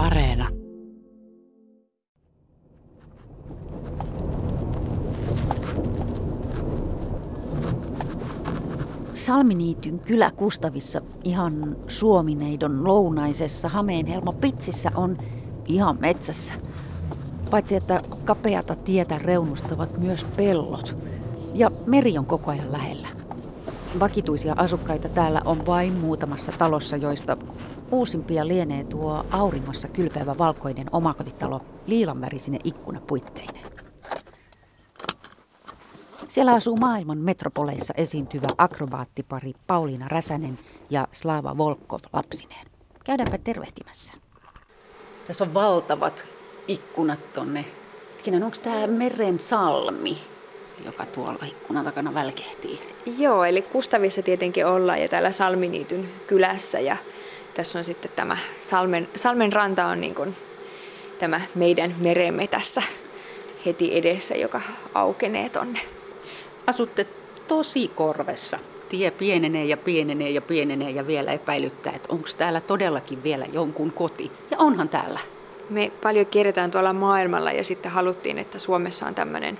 Areena. Salminiityn kylä Kustavissa ihan Suomineidon lounaisessa Hameenhelmo Pitsissä on ihan metsässä. Paitsi että kapeata tietä reunustavat myös pellot. Ja meri on koko ajan lähellä. Vakituisia asukkaita täällä on vain muutamassa talossa, joista uusimpia lienee tuo auringossa kylpeävä valkoinen omakotitalo liilanvärisine ikkunapuitteineen. Siellä asuu maailman metropoleissa esiintyvä akrobaattipari Pauliina Räsänen ja Slava Volkov lapsineen. Käydäänpä tervehtimässä. Tässä on valtavat ikkunat tonne. Hetkinen, onko tämä Meren salmi, joka tuolla ikkunan takana välkehtii? Joo, eli Kustavissa tietenkin ollaan ja täällä Salminiityn kylässä ja tässä on sitten tämä Salmen, Salmen ranta on niin kuin tämä meidän meremme tässä heti edessä, joka aukenee tonne. Asutte tosi korvessa. Tie pienenee ja pienenee ja pienenee ja vielä epäilyttää, että onko täällä todellakin vielä jonkun koti. Ja onhan täällä. Me paljon kierretään tuolla maailmalla ja sitten haluttiin, että Suomessa on tämmöinen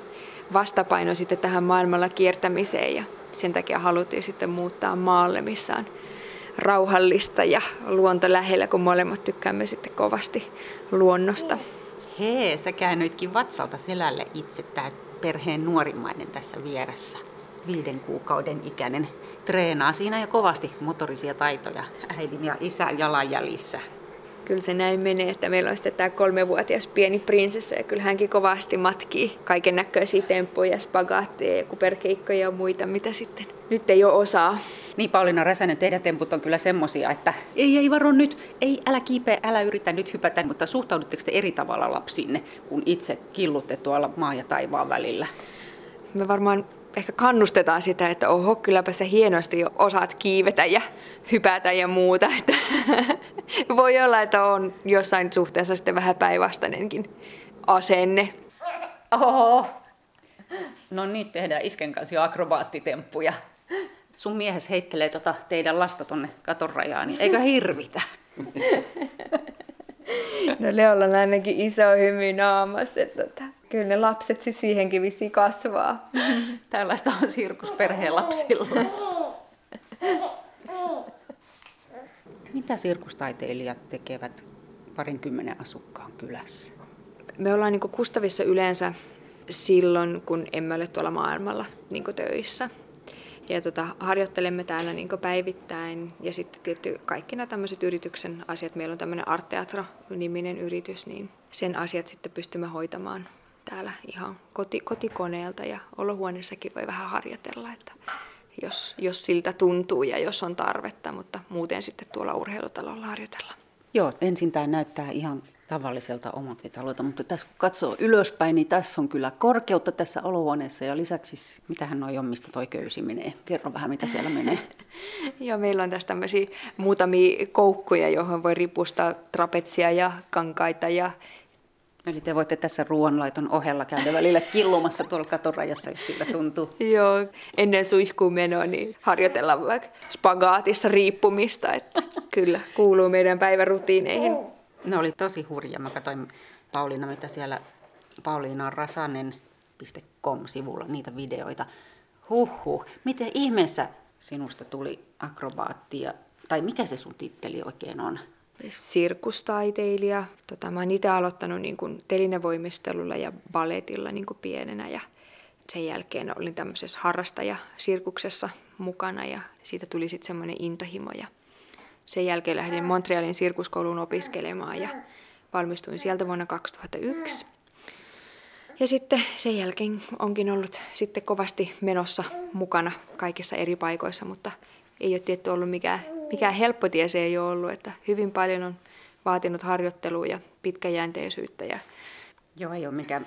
vastapaino sitten tähän maailmalla kiertämiseen ja sen takia haluttiin sitten muuttaa maalle, missä on rauhallista ja luonto lähellä, kun molemmat tykkäämme sitten kovasti luonnosta. Hei, sä käännyitkin vatsalta selälle itse, tämä perheen nuorimmainen tässä vieressä. Viiden kuukauden ikäinen treenaa siinä jo kovasti motorisia taitoja äidin ja isän jalanjäljissä kyllä se näin menee, että meillä on sitten tämä kolmevuotias pieni prinsessa ja kyllä hänkin kovasti matkii kaiken näköisiä temppuja, spagaatteja ja kuperkeikkoja ja muita, mitä sitten nyt ei ole osaa. Niin Pauliina Räsänen, teidän temput on kyllä semmosia, että ei, ei varo nyt, ei, älä kiipeä, älä yritä nyt hypätä, mutta suhtaudutteko te eri tavalla lapsinne, kun itse killutte tuolla maa ja taivaan välillä? Me varmaan ehkä kannustetaan sitä, että oho, kylläpä sä hienosti jo osaat kiivetä ja hypätä ja muuta. Että voi olla, että on jossain suhteessa sitten vähän päinvastainenkin asenne. Oho. No niin, tehdään isken kanssa jo akrobaattitemppuja. Sun miehes heittelee tota teidän lasta tonne katon rajaan, niin eikö hirvitä? No Leolla on ainakin iso hymy naamassa, että tota, Kyllä ne lapset siis siihenkin vissi kasvaa. Tällaista on sirkusperheen lapsilla. Mitä sirkustaiteilijat tekevät parinkymmenen asukkaan kylässä? Me ollaan niin Kustavissa yleensä silloin, kun emme ole tuolla maailmalla niin töissä. Ja tota, harjoittelemme täällä niin päivittäin ja sitten tietty kaikki nämä tämmöiset yrityksen asiat. Meillä on tämmöinen Art Teatro-niminen yritys, niin sen asiat sitten pystymme hoitamaan täällä ihan koti, kotikoneelta ja olohuoneessakin voi vähän harjoitella, että jos, jos siltä tuntuu ja jos on tarvetta, mutta muuten sitten tuolla urheilutalolla harjoitella. Joo, ensin tämä näyttää ihan tavalliselta omakotitalolta, mutta tässä kun katsoo ylöspäin, niin tässä on kyllä korkeutta tässä olohuoneessa ja lisäksi, mitähän noi on, mistä toi köysi menee? Kerro vähän, mitä siellä menee. Joo, meillä on tässä tämmöisiä muutamia koukkuja, johon voi ripustaa trapetsia ja kankaita ja Eli te voitte tässä ruoanlaiton ohella käydä välillä killumassa tuolla katorajassa, jos siltä tuntuu. Joo, ennen suihkuun menoa niin harjoitellaan vaikka spagaatissa riippumista, että kyllä kuuluu meidän päivärutiineihin. Ne oli tosi hurja. Mä katsoin Pauliina, mitä siellä Pauliina Rasanen.com-sivulla niitä videoita. Huhhuh, miten ihmeessä sinusta tuli akrobaattia, tai mikä se sun titteli oikein on? sirkustaiteilija. Tota, mä oon itse aloittanut niin kuin telinevoimistelulla ja balletilla niin kuin pienenä ja sen jälkeen olin tämmöisessä harrastajasirkuksessa mukana ja siitä tuli sitten semmoinen intohimo ja sen jälkeen lähdin Montrealin sirkuskouluun opiskelemaan ja valmistuin sieltä vuonna 2001. Ja sitten sen jälkeen onkin ollut sitten kovasti menossa mukana kaikissa eri paikoissa, mutta ei ole tietty ollut mikään mikään helppo tie se ei ole ollut, että hyvin paljon on vaatinut harjoittelua ja pitkäjänteisyyttä. Ja... Joo, ei ole mikään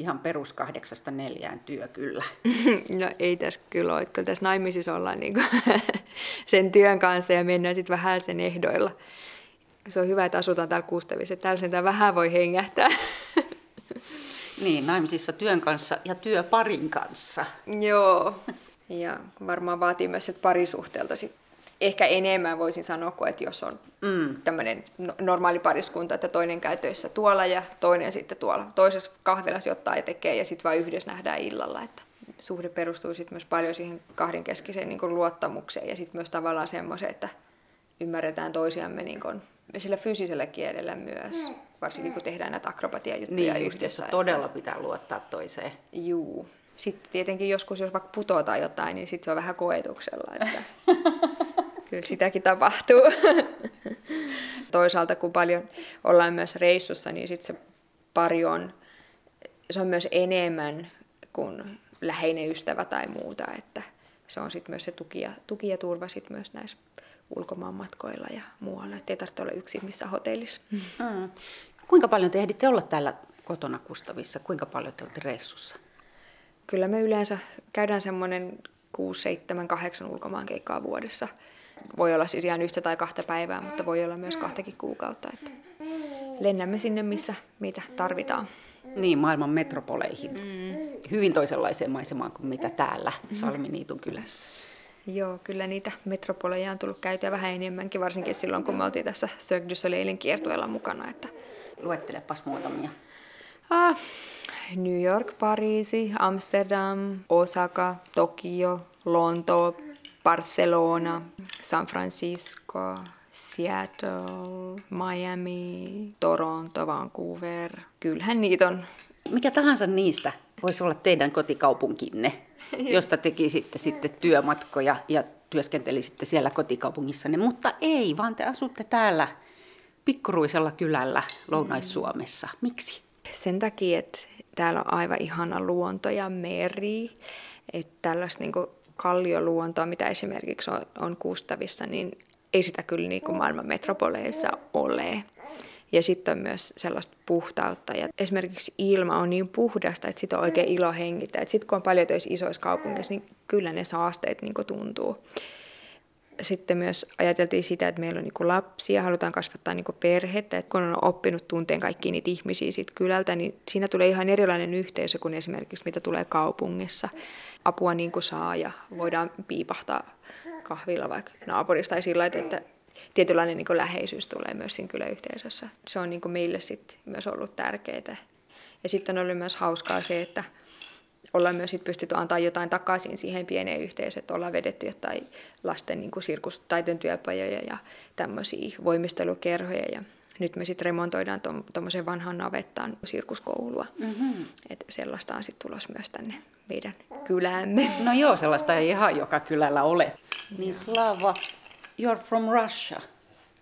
ihan perus kahdeksasta neljään työ kyllä. no ei tässä kyllä ole, kyllä tässä naimisissa ollaan niin kuin sen työn kanssa ja mennään sitten vähän sen ehdoilla. Se on hyvä, että asutaan täällä Kustavissa, että täällä sentään vähän voi hengähtää. niin, naimisissa työn kanssa ja työparin kanssa. Joo, ja varmaan vaatii myös parisuhteelta sit ehkä enemmän voisin sanoa kuin, että jos on mm. tämmöinen no, normaali pariskunta, että toinen käy töissä tuolla ja toinen sitten tuolla toisessa kahvilassa jotain ja tekee ja sitten vain yhdessä nähdään illalla. Että suhde perustuu sitten myös paljon siihen kahdenkeskiseen niin kuin luottamukseen ja sitten myös tavallaan semmoiseen, että ymmärretään toisiamme niin kuin sillä fyysisellä kielellä myös, varsinkin kun tehdään näitä akrobatiajuttuja niin, yhdessä. todella pitää luottaa toiseen. Juu. Sitten tietenkin joskus, jos vaikka putotaan jotain, niin sitten se on vähän koetuksella, että kyllä sitäkin tapahtuu. Toisaalta kun paljon ollaan myös reissussa, niin sitten se pari on, se on myös enemmän kuin läheinen ystävä tai muuta, että se on sitten myös se tuki ja, tuki ja turva sit myös näissä ulkomaanmatkoilla ja muualla, ettei tarvitse olla yksin missään hotellissa. Mm. Kuinka paljon te ehditte olla täällä kotona Kustavissa? Kuinka paljon te olette reissussa? Kyllä me yleensä käydään semmoinen 6, 7, 8 ulkomaan keikkaa vuodessa. Voi olla siis ihan yhtä tai kahta päivää, mutta voi olla myös kahtakin kuukautta. Että lennämme sinne, missä mitä tarvitaan. Niin, maailman metropoleihin. Mm. Hyvin toisenlaiseen maisemaan kuin mitä täällä Salminiitun kylässä. Joo, kyllä niitä metropoleja on tullut käytyä vähän enemmänkin, varsinkin silloin, kun me oltiin tässä Cirque du Soleilin kiertueella mukana. Että... Luettelepas muutamia. Ah, New York, Pariisi, Amsterdam, Osaka, Tokio, Lonto, Barcelona, San Francisco, Seattle, Miami, Toronto, Vancouver. Kyllähän niitä on. Mikä tahansa niistä voisi olla teidän kotikaupunkinne, josta tekisitte sitten työmatkoja ja työskentelisitte siellä kotikaupungissanne, mutta ei, vaan te asutte täällä pikkuruisella kylällä Lounais-Suomessa. Miksi? Sen takia, että täällä on aivan ihana luonto ja meri, että tällaista niin kallioluontoa, mitä esimerkiksi on, on Kustavissa, niin ei sitä kyllä niin kuin maailman metropoleissa ole. Ja sitten on myös sellaista puhtautta. Ja esimerkiksi ilma on niin puhdasta, että sitä on oikein ilo hengittää. Sitten kun on paljon töissä isoissa kaupungeissa, niin kyllä ne saasteet niin tuntuu. Sitten myös ajateltiin sitä, että meillä on niin lapsia, halutaan kasvattaa niin perhettä. Että kun on oppinut tunteen kaikki niitä ihmisiä siitä kylältä, niin siinä tulee ihan erilainen yhteisö kuin esimerkiksi mitä tulee kaupungissa. Apua niin kuin saa ja voidaan piipahtaa kahvilla vaikka naapurista tai sillä että tietynlainen niin läheisyys tulee myös siinä kyläyhteisössä. Se on niin meille sit myös ollut tärkeää. Ja sitten on ollut myös hauskaa se, että ollaan myös sit pystytty antaa jotain takaisin siihen pieneen yhteisöön, että ollaan vedetty jotain lasten niin sirkustaiden työpajoja ja tämmöisiä voimistelukerhoja. Ja nyt me sitten remontoidaan tuommoisen vanhan navettaan sirkuskoulua. Mm-hmm. Että sellaista on sitten tulos myös tänne meidän kyläämme. No joo, sellaista ei ihan joka kylällä ole. Niin Slava, you're from Russia.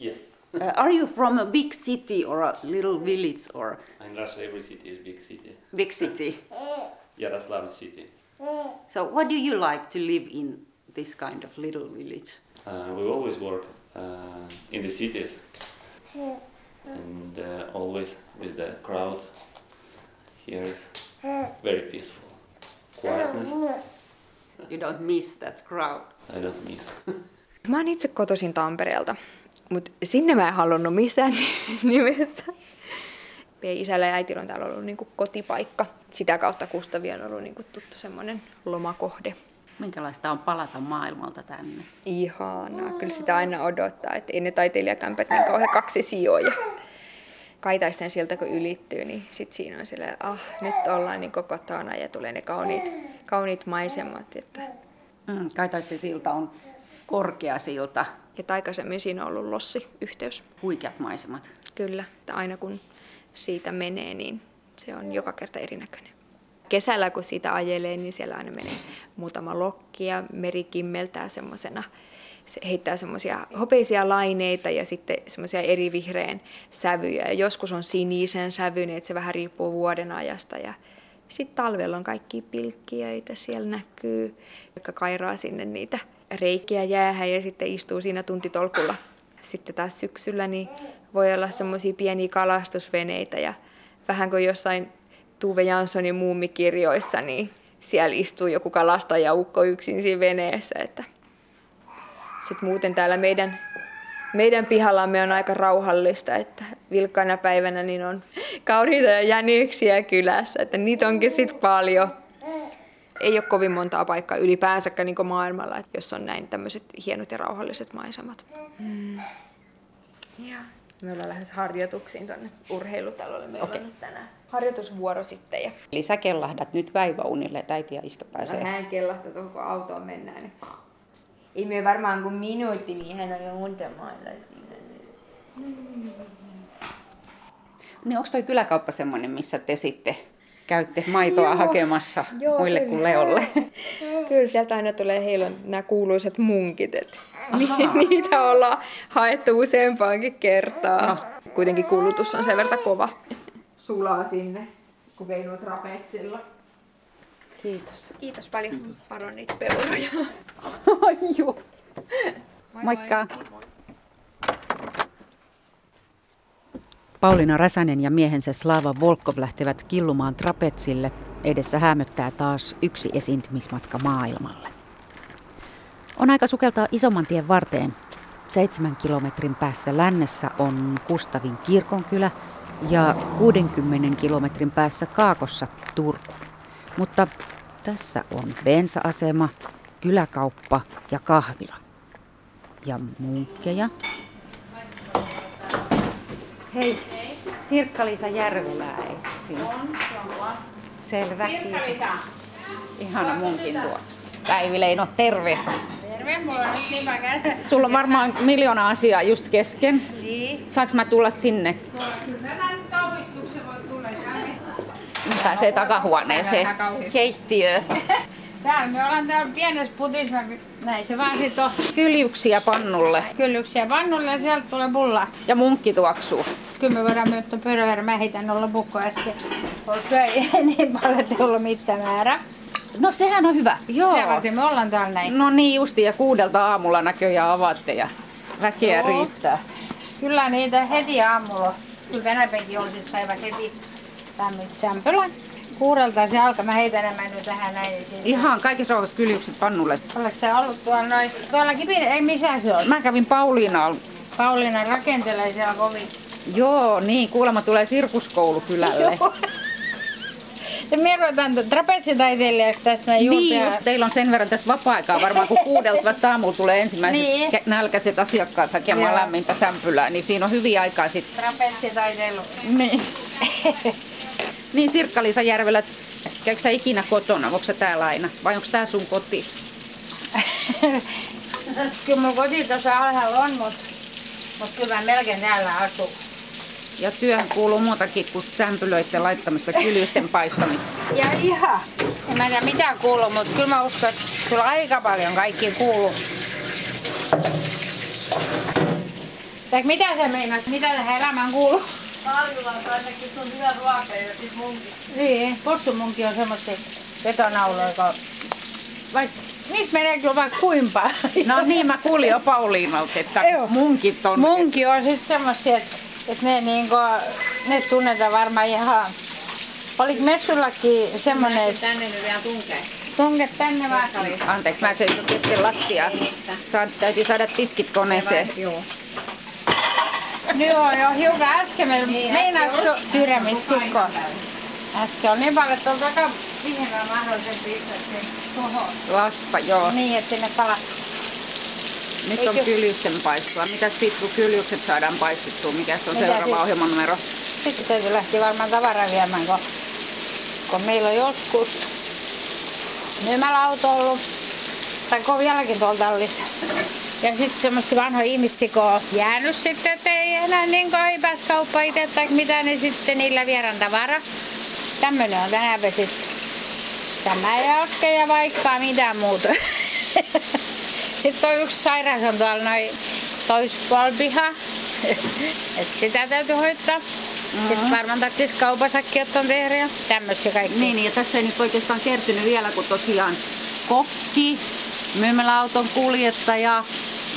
Yes. uh, are you from a big city or a little village or? In Russia, every city is big city. Big city. Yaroslav city. So, what do you like to live in this kind of little village? Uh, we always work uh, in the cities, and uh, always with the crowd. Here is very peaceful. Quietness. You don't miss that crowd. I don't miss. Mä oon itse kotoisin Tampereelta, mutta sinne mä en halunnut missään nimessä. Meidän isällä ja äitillä on täällä ollut niin kuin kotipaikka. Sitä kautta Kustavi on ollut niin kuin tuttu semmoinen lomakohde. Minkälaista on palata maailmalta tänne? Ihanaa. Kyllä sitä aina odottaa, että ei ne taiteilijakämpät niin kauhean kaksi sijoja. Kaitaisten sieltä kun ylittyy, niin sit siinä on silleen, ah, nyt ollaan niin kotona ja tulee ne kauniit, kauniit maisemat. Että... Mm, Kaitaisten silta on korkea silta. Ja aikaisemmin siinä on ollut lossi-yhteys. Huikeat maisemat. Kyllä, että aina kun siitä menee, niin se on joka kerta erinäköinen. Kesällä kun siitä ajelee, niin siellä aina menee muutama lokki ja meri kimmeltää semmoisena se heittää semmoisia hopeisia laineita ja sitten semmoisia eri vihreän sävyjä. Ja joskus on sinisen sävyinen, että se vähän riippuu vuoden ajasta. Ja sitten talvella on kaikki pilkkiöitä, siellä näkyy, jotka kairaa sinne niitä reikiä jäähän ja sitten istuu siinä tuntitolkulla. Sitten taas syksyllä niin voi olla semmoisia pieniä kalastusveneitä ja vähän kuin jossain Tuve Janssonin muumikirjoissa, niin siellä istuu joku kalastajaukko yksin siinä veneessä. Että sitten muuten täällä meidän, meidän pihallamme on aika rauhallista, että vilkkaina päivänä niin on kauniita ja jäniksiä kylässä, että niitä onkin sitten paljon. Ei ole kovin montaa paikkaa ylipäänsäkään niin maailmalla, jossa on näin tämmöiset hienot ja rauhalliset maisemat. Mm. Ja. Me ollaan lähes harjoituksiin tuonne urheilutalolle. Meillä okay. on tänään harjoitusvuoro sitten. Ja... Eli sä kellahdat nyt päiväunille, että äiti ja iskä pääsee. No, hän kellahtaa tuohon, kun autoon mennään. Niin... Ei me varmaan kuin minuutti, niin hän on jo untemailla siinä. Niin onko toi kyläkauppa semmoinen, missä te sitten käytte maitoa Joo. hakemassa Joo, muille kyllä. kuin Leolle? kyllä, sieltä aina tulee heillä nämä kuuluisat munkit. Et niitä ollaan haettu useampaankin kertaa. No. Kuitenkin kulutus on sen verran kova. Sulaa sinne, kun vei trapetsilla. Kiitos. Kiitos paljon. Varon niitä peuroja. Joo. Moikka. Moi. Pauliina Räsänen ja miehensä Slava Volkov lähtevät killumaan trapetsille. Edessä hämöttää taas yksi esiintymismatka maailmalle. On aika sukeltaa isomman tien varteen. Seitsemän kilometrin päässä lännessä on Kustavin kirkonkylä ja 60 kilometrin päässä Kaakossa Turku. Mutta tässä on bensa-asema, kyläkauppa ja kahvila. Ja munkkeja. Hei, Sirkka-Liisa Järvelää etsin. On, se on Selvä. Sirkka-Liisa. Ihana munkin tuoksu. Päivi Leino, terve. Terve, mulla on nyt niin vähän. Sulla on varmaan miljoona asiaa just kesken. Niin. Saanko mä tulla sinne? Kyllä kauhistuksen voi tulla. Pääsee takahuoneeseen. Keittiö. Täällä me ollaan täällä pienessä putissa, näin se vaan sit on. Kyljyksiä pannulle. Kyljyksiä pannulle ja sieltä tulee pulla. Ja munkki tuoksuu. Kyllä me voidaan pöydän verran, mä heitän olla lopukko äsken. Söi niin paljon, ei ollut mitään määrä. No sehän on hyvä. Joo. Se varten me ollaan täällä näin. No niin justi ja kuudelta aamulla näköjään avaatte ja väkeä Joo. riittää. Kyllä niitä heti aamulla. Kyllä tänäpäinkin oli, että saivat heti lämmit sämpylän. Kuurelta se alkaa. Mä heitän enemmän nyt tähän näin. Niin Ihan kaikissa rauhassa kyljykset pannulle. Oletko se ollut tuolla noin? Tuolla kipin, ei missä se on? Mä kävin Pauliinalla. Pauliina rakentelee siellä kovin. Joo, niin. Kuulemma tulee sirkuskoulu kylälle. Joo. Me ruvetaan trapetsitaiteilijaksi tästä näin juuri. Niin, just teillä on sen verran tässä vapaa-aikaa varmaan, kun kuudelta vasta aamulla tulee ensimmäiset niin. nälkäiset asiakkaat hakemaan Joo. lämmintä sämpylää, niin siinä on hyviä aikaa sitten. Trapetsitaiteilu. Niin. Niin Sirkka-Liisa Järvelä, käykö sä ikinä kotona? Onko sä täällä aina? Vai onko tää sun koti? kyllä mun koti tuossa alhaalla on, mutta mut kyllä mä melkein täällä asun. Ja työhön kuuluu muutakin kuin sämpylöiden laittamista, kylysten paistamista. Ja ihan. En mä tiedä mitä kuuluu, mutta kyllä mä uskon, että kyllä aika paljon kaikki kuuluu. Tai mitä sä meinaat, mitä tähän elämään kuuluu? Harjulaan ainakin sun hyvä ruoka ja sit munki. Niin, possumunki on semmosia vetonauloja, joka... Vaikka Niitä menee kyllä vaikka kuinka No niin, mä kuulin jo Pauliinalta, että Joo. munkit on... Munki on sitten semmosia, että et ne, niinku, ne tunnetaan varmaan ihan... Oliko messullakin semmonen, että... Tänne nyt vielä tunkee. Tunke tänne vaan. Anteeksi, mä seison kesken lattiaa. Saad, täytyy saada tiskit koneeseen. Joo. Nyt on jo hiukan äsken niin, meinastu tyremissikko. Äsken on niin paljon, että on aika vihreä mahdollisempi sen tuohon. Lasta, joo. Niin, että ne pala. Nyt Eikö? on kyljusten paistua. Mitä siitä, kun kyljukset saadaan paistettua? Mikä se on Mitä seuraava sit? ohjelman numero? Sitten täytyy lähteä varmaan tavaraa viemään, kun, kun meillä on joskus myymäläauto ollut, tai kun vieläkin tuolla tallissa. Ja sitten semmoisia vanhoja ihmisiä, kun on jäänyt sitten, että ei enää niin kuin ei pääs kauppa itse tai mitä, niin sitten niillä vieraan tavara. Tämmönen on tänään sitten. Tämä jakke ja vaikka mitä muuta. sitten on yksi sairaus on tuolla noin toispuolipiha. Et sitä täytyy hoitaa. Mm-hmm. Sitten varmaan tarvitsisi kaupassakin ottaa tehdä ja tämmöisiä kaikki. Niin, ja tässä ei nyt oikeastaan kertynyt vielä, kun tosiaan kokki, myymäläauton kuljettaja,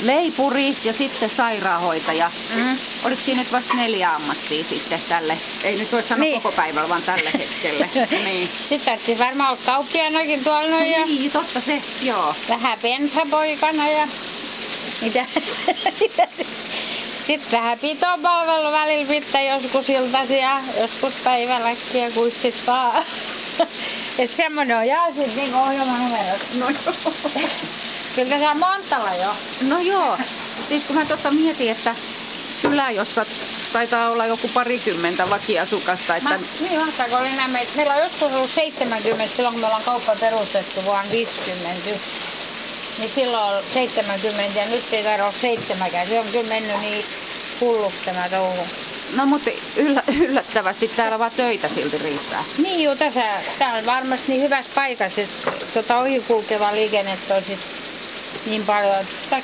leipuri ja sitten sairaanhoitaja. Mm. Oliko siinä nyt vasta neljä ammattia sitten tälle? Ei nyt voi sanoa niin. koko päivällä, vaan tälle hetkelle. niin. Sitten tarvitsisi varmaan olla kauppianakin tuolla noin. Ja niin, totta se, joo. Vähän bensapoikana ja mitä. Sitten vähän pitopalvelu välillä pitää joskus iltaisia, joskus päivälläkin ja kuissit vaan. Että semmonen on jää sit niinku ohjelmanumero. No joo. Kyllä tässä on Montalla jo. No joo. Siis kun mä tuossa mietin, että kylä, jossa taitaa olla joku parikymmentä vakiasukasta, että Mä, niin kun oli nämä, meillä on joskus ollut 70 silloin, kun me ollaan kauppa perustettu vuonna 51. Niin silloin on 70 ja nyt ei tarvitse olla seitsemänkään. Se on kyllä mennyt niin hulluksi tämä touhu. No mutta yllä, yllättävästi täällä vaan töitä silti riittää. Niin juu, tässä, tää on varmasti niin hyvässä paikassa, että tota ohikulkeva liikennettä on sit niin paljon. Että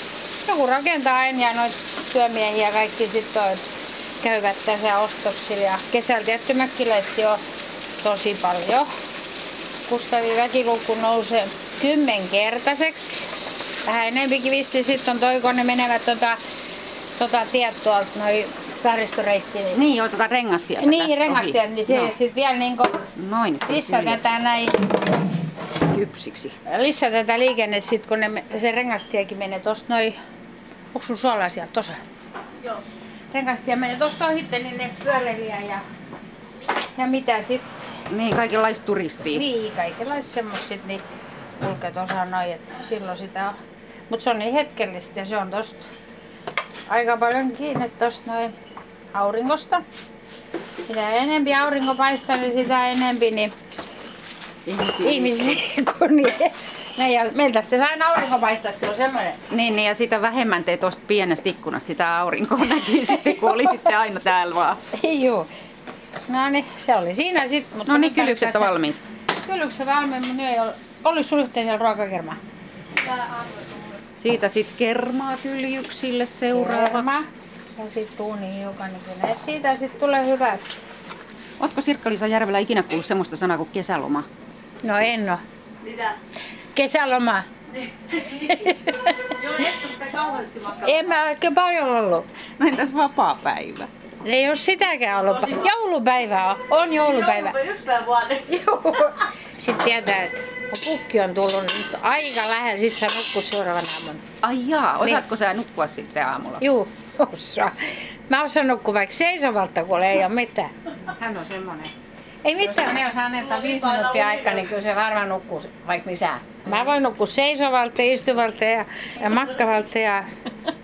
joku rakentaa aina ja noita työmiehiä kaikki sitten käyvät tässä ostoksilla. Ja kesällä tietty mökkiläisiä on tosi paljon. Kustavin väkiluku nousee kymmenkertaiseksi. Vähän enempikin vissi sitten on toi, kun ne menevät tota, tota tiet tuolta, noi saaristoreitti. Niin, Niin joo, tota rengastietä niin ohi. niin se Joo. sitten vielä niinku Noin. lisätetään näin kypsiksi. lisätetään liikenne sit, kun ne, se rengastiekin menee tosta noin, onko sun suolaa siellä tossa? Joo. Rengastie menee tosta ohitte, niin ne pyöräilijä ja, ja mitä sit, Niin, kaikenlaista turistia. niin kaikenlaiset semmoset, niin kulkee tuossa noin, että silloin sitä on. Mut se on niin hetkellistä ja se on tosta aika paljon kiinni tosta noin auringosta. Mitä enempi aurinko paistaa, niin sitä enempi niin Ihmisiä. Niin, ne, ja meiltä pitäisi aina aurinko paistaa, se on semmoinen. Niin, niin, ja sitä vähemmän te tuosta pienestä ikkunasta sitä aurinkoa näki sitten, kun olisitte aina täällä vaan. Joo. No niin, se oli siinä sitten. No niin, kyllykset on valmiit. Kyllykset valmiit, mutta nyt ei ole. Olisi sulla yhteisellä ruokakermaa? Siitä sitten kermaa kyljyksille Kerma. seuraavaksi. Ja sitten tuuni hiukan, niin siitä sitten tulee hyväksi. Ootko Sirkka-Liisa Järvelä ikinä kuullut semmoista sanaa kuin kesäloma? No en oo. Mitä? Kesäloma. Joo, et sä mitään kauheasti makkaa. En mä oikein paljon ollut. No entäs vapaa-päivä? Ei ole sitäkään ollut. Joulupäivä on. On joulupäivä. Joulupäivä yksi päivä vuodessa. Joo. Sitten tietää, että kun pukki on tullut nyt aika lähellä, sit sä nukkuu seuraavana aamuna. Ai jaa, osaatko sä nukkua sitten aamulla? Juu, osaa. Mä osaan nukkua vaikka seisovalta, kun ei ole mitään. Hän on semmonen. Ei Jos mitään. hänellä saa annetaan viisi minuuttia aikaa, niin kyllä se varmaan nukkuu vaikka missä. Mä voin nukkua seisovalta, istuvalta ja, ja makkavalta ja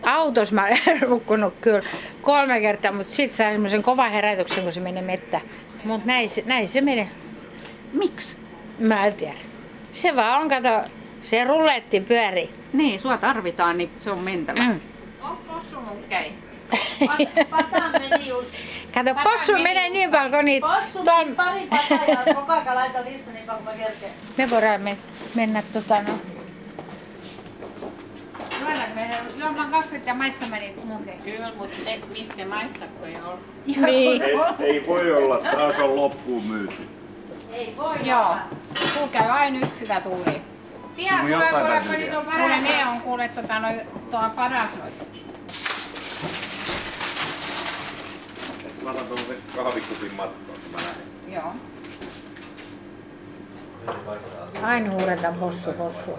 autossa mä olen nukkunut kyllä kolme kertaa, mutta sit saa semmoisen kovan herätyksen, kun se menee mettä. Mutta näin, se- näin se menee. Miksi? Mä en tiedä. Se vaan on, kato, se rulletti pyörii. Niin, sua tarvitaan, niin se on mentävä. Mm. Pataan meni just. Kato, possu menee niin paljon, kun niitä... Possu Tuon, meni pari pataa ja koko ajan laittaa lissa niin paljon kuin mä kerkeen. me voidaan men- mennä tota no. Juodaan meidän juomaan kahvit ja maistamaan niitä munkkeja. Kyllä, mutta et mistä maista, kun ei ole. Niin. Ei, ei voi olla, taas on loppuun myyty. Ei voi Joo. Sulla käy aina yksi hyvä tuuri. Pian tulee kuule, kun niitä on Kuule, paras. ne on kuule tota, noi, tuolla paras noita. Mä otan tuollaisen kahvikupin matkoon, mä lähden. Joo. Aina huudetaan possu, possu.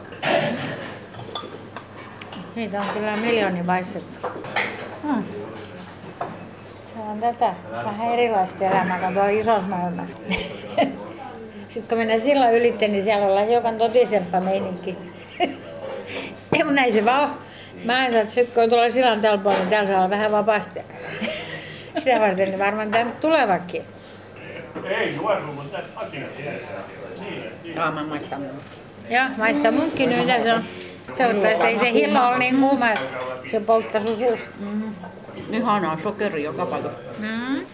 Niitä on kyllä miljooni paistettu. Hmm. Se on tätä vähän erilaista elämää kuin tuolla isossa maailmassa. Sitten kun mennään silloin ylitte, niin siellä ollaan hiukan totisempaa meininki. Ei, mutta näin se vaan on. Mä ajattelin, että sitten kun tulee sillan tällä puolella, niin täällä saa olla vähän vapaasti. Sitä varten niin varmaan tänne tulevakin. Aa, mä maistan mun. Joo, maista munkki nyt ja se on. Toivottavasti ei se hillo ole niin kuuma, että se polttaa sun suus. Ihanaa sokeri joka paikassa. Mm.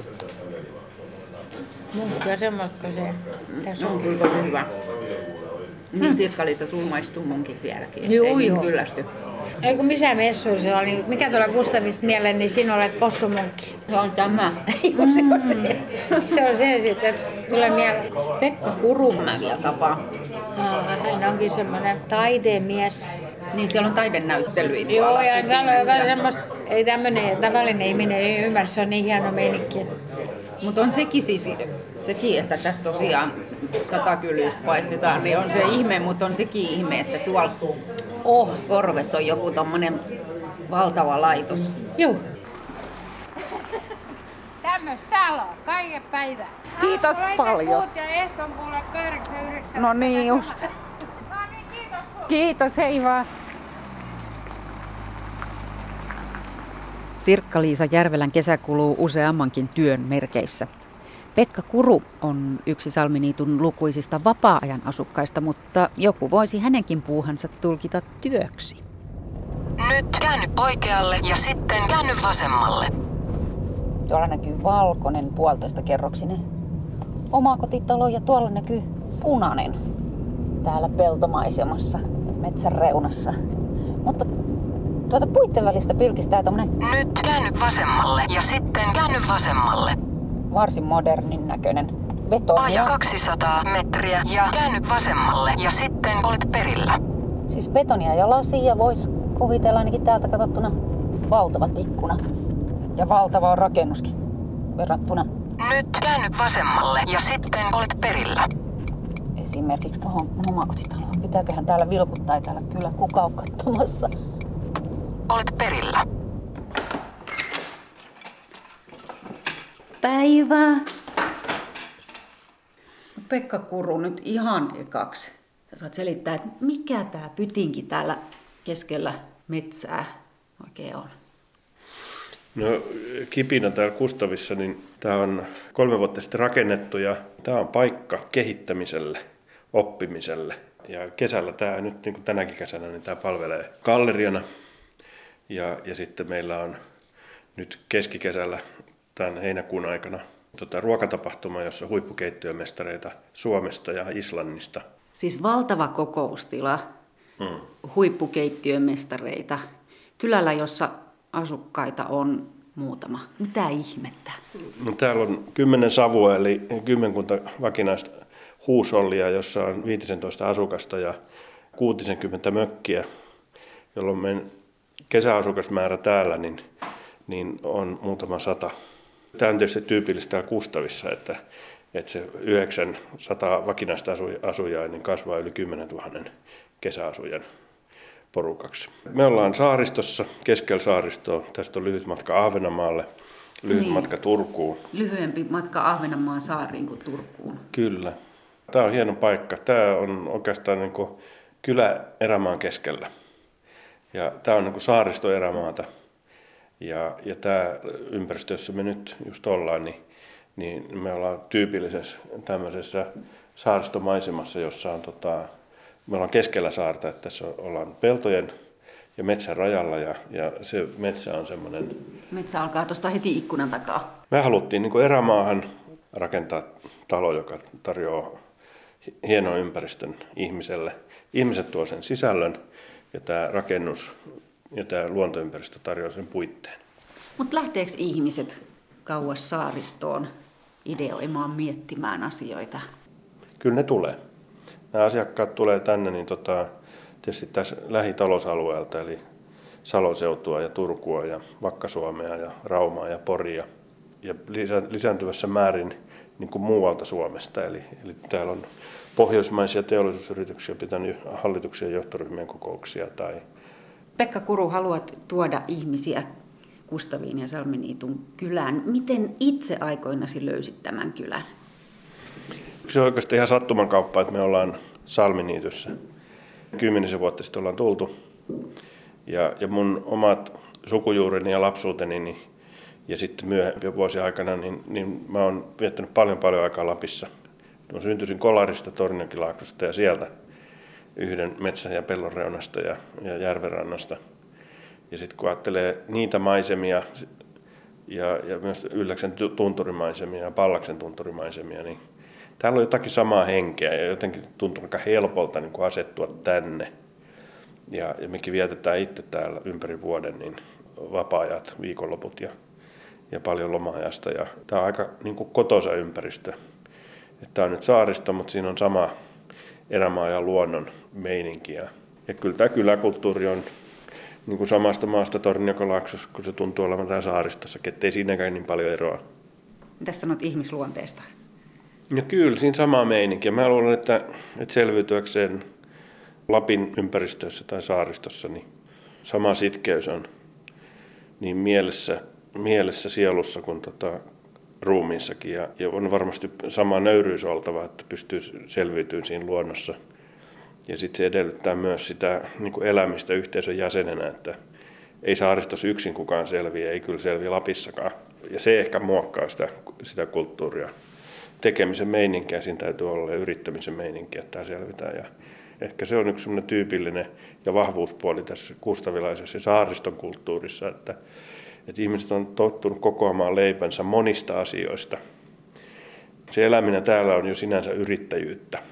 Munkki on semmoista, kun se tässä on. kyllä tosi hyvä. Mm. Sirkka-Liisa, sul maistuu munkit vieläkin. Juu, Ei niin juu. kyllästy. Ei kun missä messu se oli, mikä tuolla Gustavista mieleen, niin sinä olet possumunkki. Se on tämä. Joo, se on se. Se on se sitten, että tulee mieleen. Pekka Kurunmäkiä tapa. Hän onkin semmoinen taiteen mies. Niin siellä on taidenäyttelyitä. Joo, ja sanoi Kipinässä. jotain semmoista, ei tämmöinen tavallinen ihminen ei ymmärrä, se on niin hieno meininki. Mutta on sekin siis, sekin, että tässä tosiaan satakyllystä paistetaan, niin on se ihme, mutta on sekin ihme, että tuolla Oh, korvessa on joku tommonen valtava laitos. joo. Kiitos, täällä on kaiken päivä. Kiitos Aamulla paljon. kuut ja ehtoon kuule 8, 9. No niin just. No niin, kiitos sulle. Kiitos, hei vaan. Sirkka-Liisa Järvelän kesä kuluu useammankin työn merkeissä. Pekka Kuru on yksi Salminiitun lukuisista vapaa-ajan asukkaista, mutta joku voisi hänenkin puuhansa tulkita työksi. Nyt käänny oikealle ja sitten käänny vasemmalle. Tuolla näkyy valkoinen puolitoista kerroksinen omakotitalo ja tuolla näkyy punainen täällä peltomaisemassa, metsän reunassa. Mutta tuota puitten välistä pylkistää tommonen Nyt käänny vasemmalle ja sitten käänny vasemmalle. Varsin modernin näköinen betonia. Aja 200 metriä ja käänny vasemmalle ja sitten olet perillä. Siis betonia ja lasia voisi kuvitella ainakin täältä katsottuna valtavat ikkunat. Ja valtava on rakennuskin verrattuna Nyt käänny vasemmalle ja sitten olet perillä. esimerkiksi tuohon omakotitaloon. Pitääköhän täällä vilkuttaa, ei täällä kyllä kukaan katsomassa. Olet perillä. Päivää. Pekka Kuru nyt ihan ekaksi. Sä saat selittää, että mikä tämä pytinki täällä keskellä metsää oikein on. No kipinä täällä Kustavissa, niin tämä on kolme vuotta sitten rakennettu ja tämä on paikka kehittämiselle, oppimiselle. Ja kesällä tämä nyt, niin kuin tänäkin kesänä, niin tämä palvelee galleriana. Ja, ja sitten meillä on nyt keskikesällä tämän heinäkuun aikana tota, ruokatapahtuma, jossa huippukeittiömestareita Suomesta ja Islannista. Siis valtava kokoustila, mm. huippukeittiömestareita, kylällä, jossa asukkaita on muutama. Mitä ihmettä? No, täällä on kymmenen savua, eli kymmenkunta vakinaista huusollia, jossa on 15 asukasta ja 60 mökkiä, jolloin meidän kesäasukasmäärä täällä niin, niin on muutama sata. Tämä on tietysti tyypillistä Kustavissa, että, että se 900 vakinaista asujaa niin kasvaa yli 10 000 kesäasujan porukaksi. Me ollaan saaristossa, keskellä saaristoa. Tästä on lyhyt matka Ahvenanmaalle, lyhyt niin. matka Turkuun. Lyhyempi matka Ahvenanmaan saariin kuin Turkuun. Kyllä. Tämä on hieno paikka. Tämä on oikeastaan niin kuin kylä erämaan keskellä. Ja tämä on niin kuin saaristoerämaata. Ja, ja tämä ympäristö, jossa me nyt just ollaan, niin, niin me ollaan tyypillisessä tämmöisessä saaristomaisemassa, jossa on tota, me ollaan keskellä saarta, että tässä ollaan peltojen ja metsän rajalla ja, ja se metsä on semmoinen... Metsä alkaa tuosta heti ikkunan takaa. Me haluttiin niin erämaahan rakentaa talo, joka tarjoaa hienon ympäristön ihmiselle. Ihmiset tuo sen sisällön ja tämä rakennus ja tämä luontoympäristö tarjoaa sen puitteen. Mutta lähteekö ihmiset kauas saaristoon ideoimaan, miettimään asioita? Kyllä ne tulee nämä asiakkaat tulee tänne, niin tota, tietysti tässä lähitalousalueelta, eli Saloseutua ja Turkua ja Vakka-Suomea ja Raumaa ja Poria ja lisääntyvässä määrin niin kuin muualta Suomesta. Eli, eli täällä on pohjoismaisia teollisuusyrityksiä pitänyt hallituksen johtoryhmien kokouksia. Tai... Pekka Kuru, haluat tuoda ihmisiä Kustaviin ja Salminiitun kylään. Miten itse aikoinasi löysit tämän kylän? Se on oikeastaan ihan sattuman kauppa, että me ollaan Salminiityssä. Kymmenisen vuotta sitten ollaan tultu. Ja, ja mun omat sukujuureni ja lapsuuteni niin, ja sitten myöhempi vuosi aikana, niin, niin mä oon viettänyt paljon paljon aikaa Lapissa. Mä syntyisin Kolarista, Torniokilaaksosta ja sieltä yhden metsän ja pellon reunasta ja, ja järvenrannasta. Ja sitten kun ajattelee niitä maisemia ja, ja myös Ylläksen tunturimaisemia ja Pallaksen tunturimaisemia, niin täällä on jotakin samaa henkeä ja jotenkin tuntuu aika helpolta niin kuin asettua tänne. Ja, ja mekin vietetään itse täällä ympäri vuoden niin vapaa-ajat, viikonloput ja, ja paljon loma-ajasta. Ja tämä on aika niin kuin kotoisa ympäristö. Tämä on nyt saarista, mutta siinä on sama erämaa ja luonnon meininki. Ja, ja kyllä tämä kyläkulttuuri on niin kuin samasta maasta Torniokolaaksossa, kun se tuntuu olevan täällä saaristossa, ettei siinäkään niin paljon eroa. Mitä sanot ihmisluonteesta? No kyllä, siinä sama meininki. Mä luulen, että, että selviytyäkseen Lapin ympäristössä tai saaristossa, niin sama sitkeys on niin mielessä, mielessä sielussa kuin tota ruumiissakin ja, ja on varmasti sama nöyryys oltava, että pystyy selviytymään siinä luonnossa. Ja sitten se edellyttää myös sitä niin kuin elämistä yhteisön jäsenenä, että ei saaristossa yksin kukaan selviä, ei kyllä selviä Lapissakaan. Ja se ehkä muokkaa sitä, sitä kulttuuria. Tekemisen meininkiä siinä täytyy olla ja yrittämisen meininkiä, että tämä selvitään. Ja ehkä se on yksi tyypillinen ja vahvuuspuoli tässä kustavilaisessa saariston kulttuurissa, että, että ihmiset on tottunut kokoamaan leipänsä monista asioista. Se eläminen täällä on jo sinänsä yrittäjyyttä.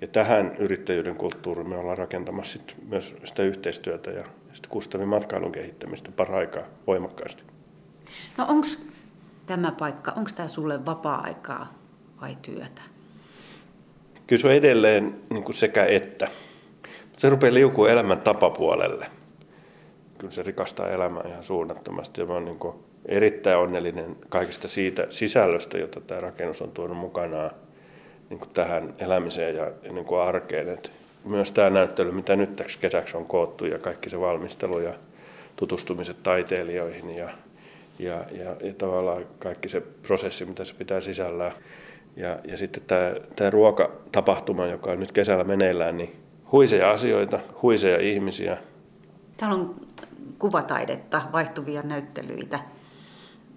Ja tähän yrittäjyyden kulttuuriin me ollaan rakentamassa sit myös sitä yhteistyötä ja sitä Kustavin matkailun kehittämistä paraikaa voimakkaasti. No onko tämä paikka, onko tämä sulle vapaa-aikaa vai työtä? Kyllä se on edelleen niin sekä että. Se rupeaa liukua elämän tapapuolelle. Kyllä se rikastaa elämää ihan suunnattomasti ja mä oon niin kuin erittäin onnellinen kaikista siitä sisällöstä, jota tämä rakennus on tuonut mukanaan niin kuin tähän elämiseen ja niin kuin arkeen. Et myös tämä näyttely, mitä nyt täksi kesäksi on koottu ja kaikki se valmistelu ja tutustumiset taiteilijoihin ja, ja, ja, ja tavallaan kaikki se prosessi, mitä se pitää sisällään. Ja, ja sitten tämä, tämä ruokatapahtuma, joka on nyt kesällä meneillään, niin huiseja asioita, huiseja ihmisiä. Täällä on kuvataidetta, vaihtuvia näyttelyitä,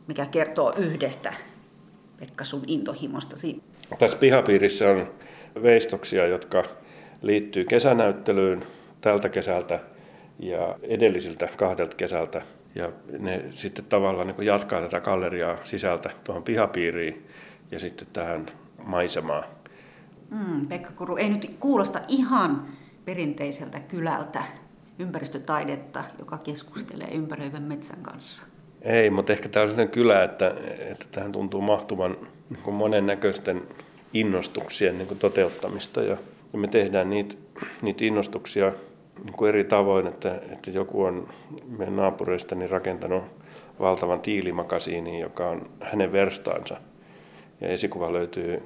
mikä kertoo yhdestä, Pekka, sun intohimostasi. Tässä pihapiirissä on veistoksia, jotka liittyy kesänäyttelyyn tältä kesältä ja edellisiltä kahdelta kesältä. Ja ne sitten tavallaan niin jatkaa tätä galleriaa sisältä tuohon pihapiiriin ja sitten tähän maisemaan. Mm, Pekka Kuru, ei nyt kuulosta ihan perinteiseltä kylältä ympäristötaidetta, joka keskustelee ympäröivän metsän kanssa. Ei, mutta ehkä tämä on sellainen kylä, että, että tähän tuntuu mahtuvan niin monennäköisten innostuksien niin toteuttamista. Ja, ja me tehdään niitä, niitä innostuksia niin kuin eri tavoin, että, että joku on meidän naapureistani rakentanut valtavan tiilimakasiinin, joka on hänen verstaansa. Ja esikuva löytyy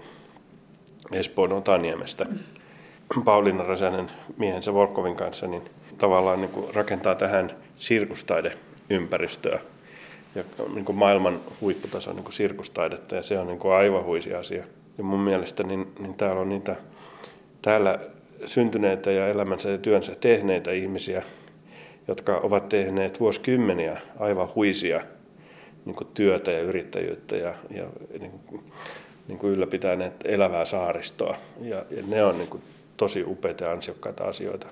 Espoon Otaniemestä. Pauliina Räsänen miehensä Volkovin kanssa niin tavallaan niin kuin rakentaa tähän sirkustaideympäristöä ja niin kuin maailman huipputason niin kuin sirkustaidetta ja se on niin kuin aivan huisi asia. Ja mun mielestä niin, niin täällä on niitä täällä syntyneitä ja elämänsä ja työnsä tehneitä ihmisiä, jotka ovat tehneet vuosikymmeniä aivan huisia niin kuin työtä ja yrittäjyyttä ja, ja niin kuin, niin kuin ylläpitäneet elävää saaristoa. Ja, ja ne on niin kuin tosi upeita ja ansiokkaita asioita.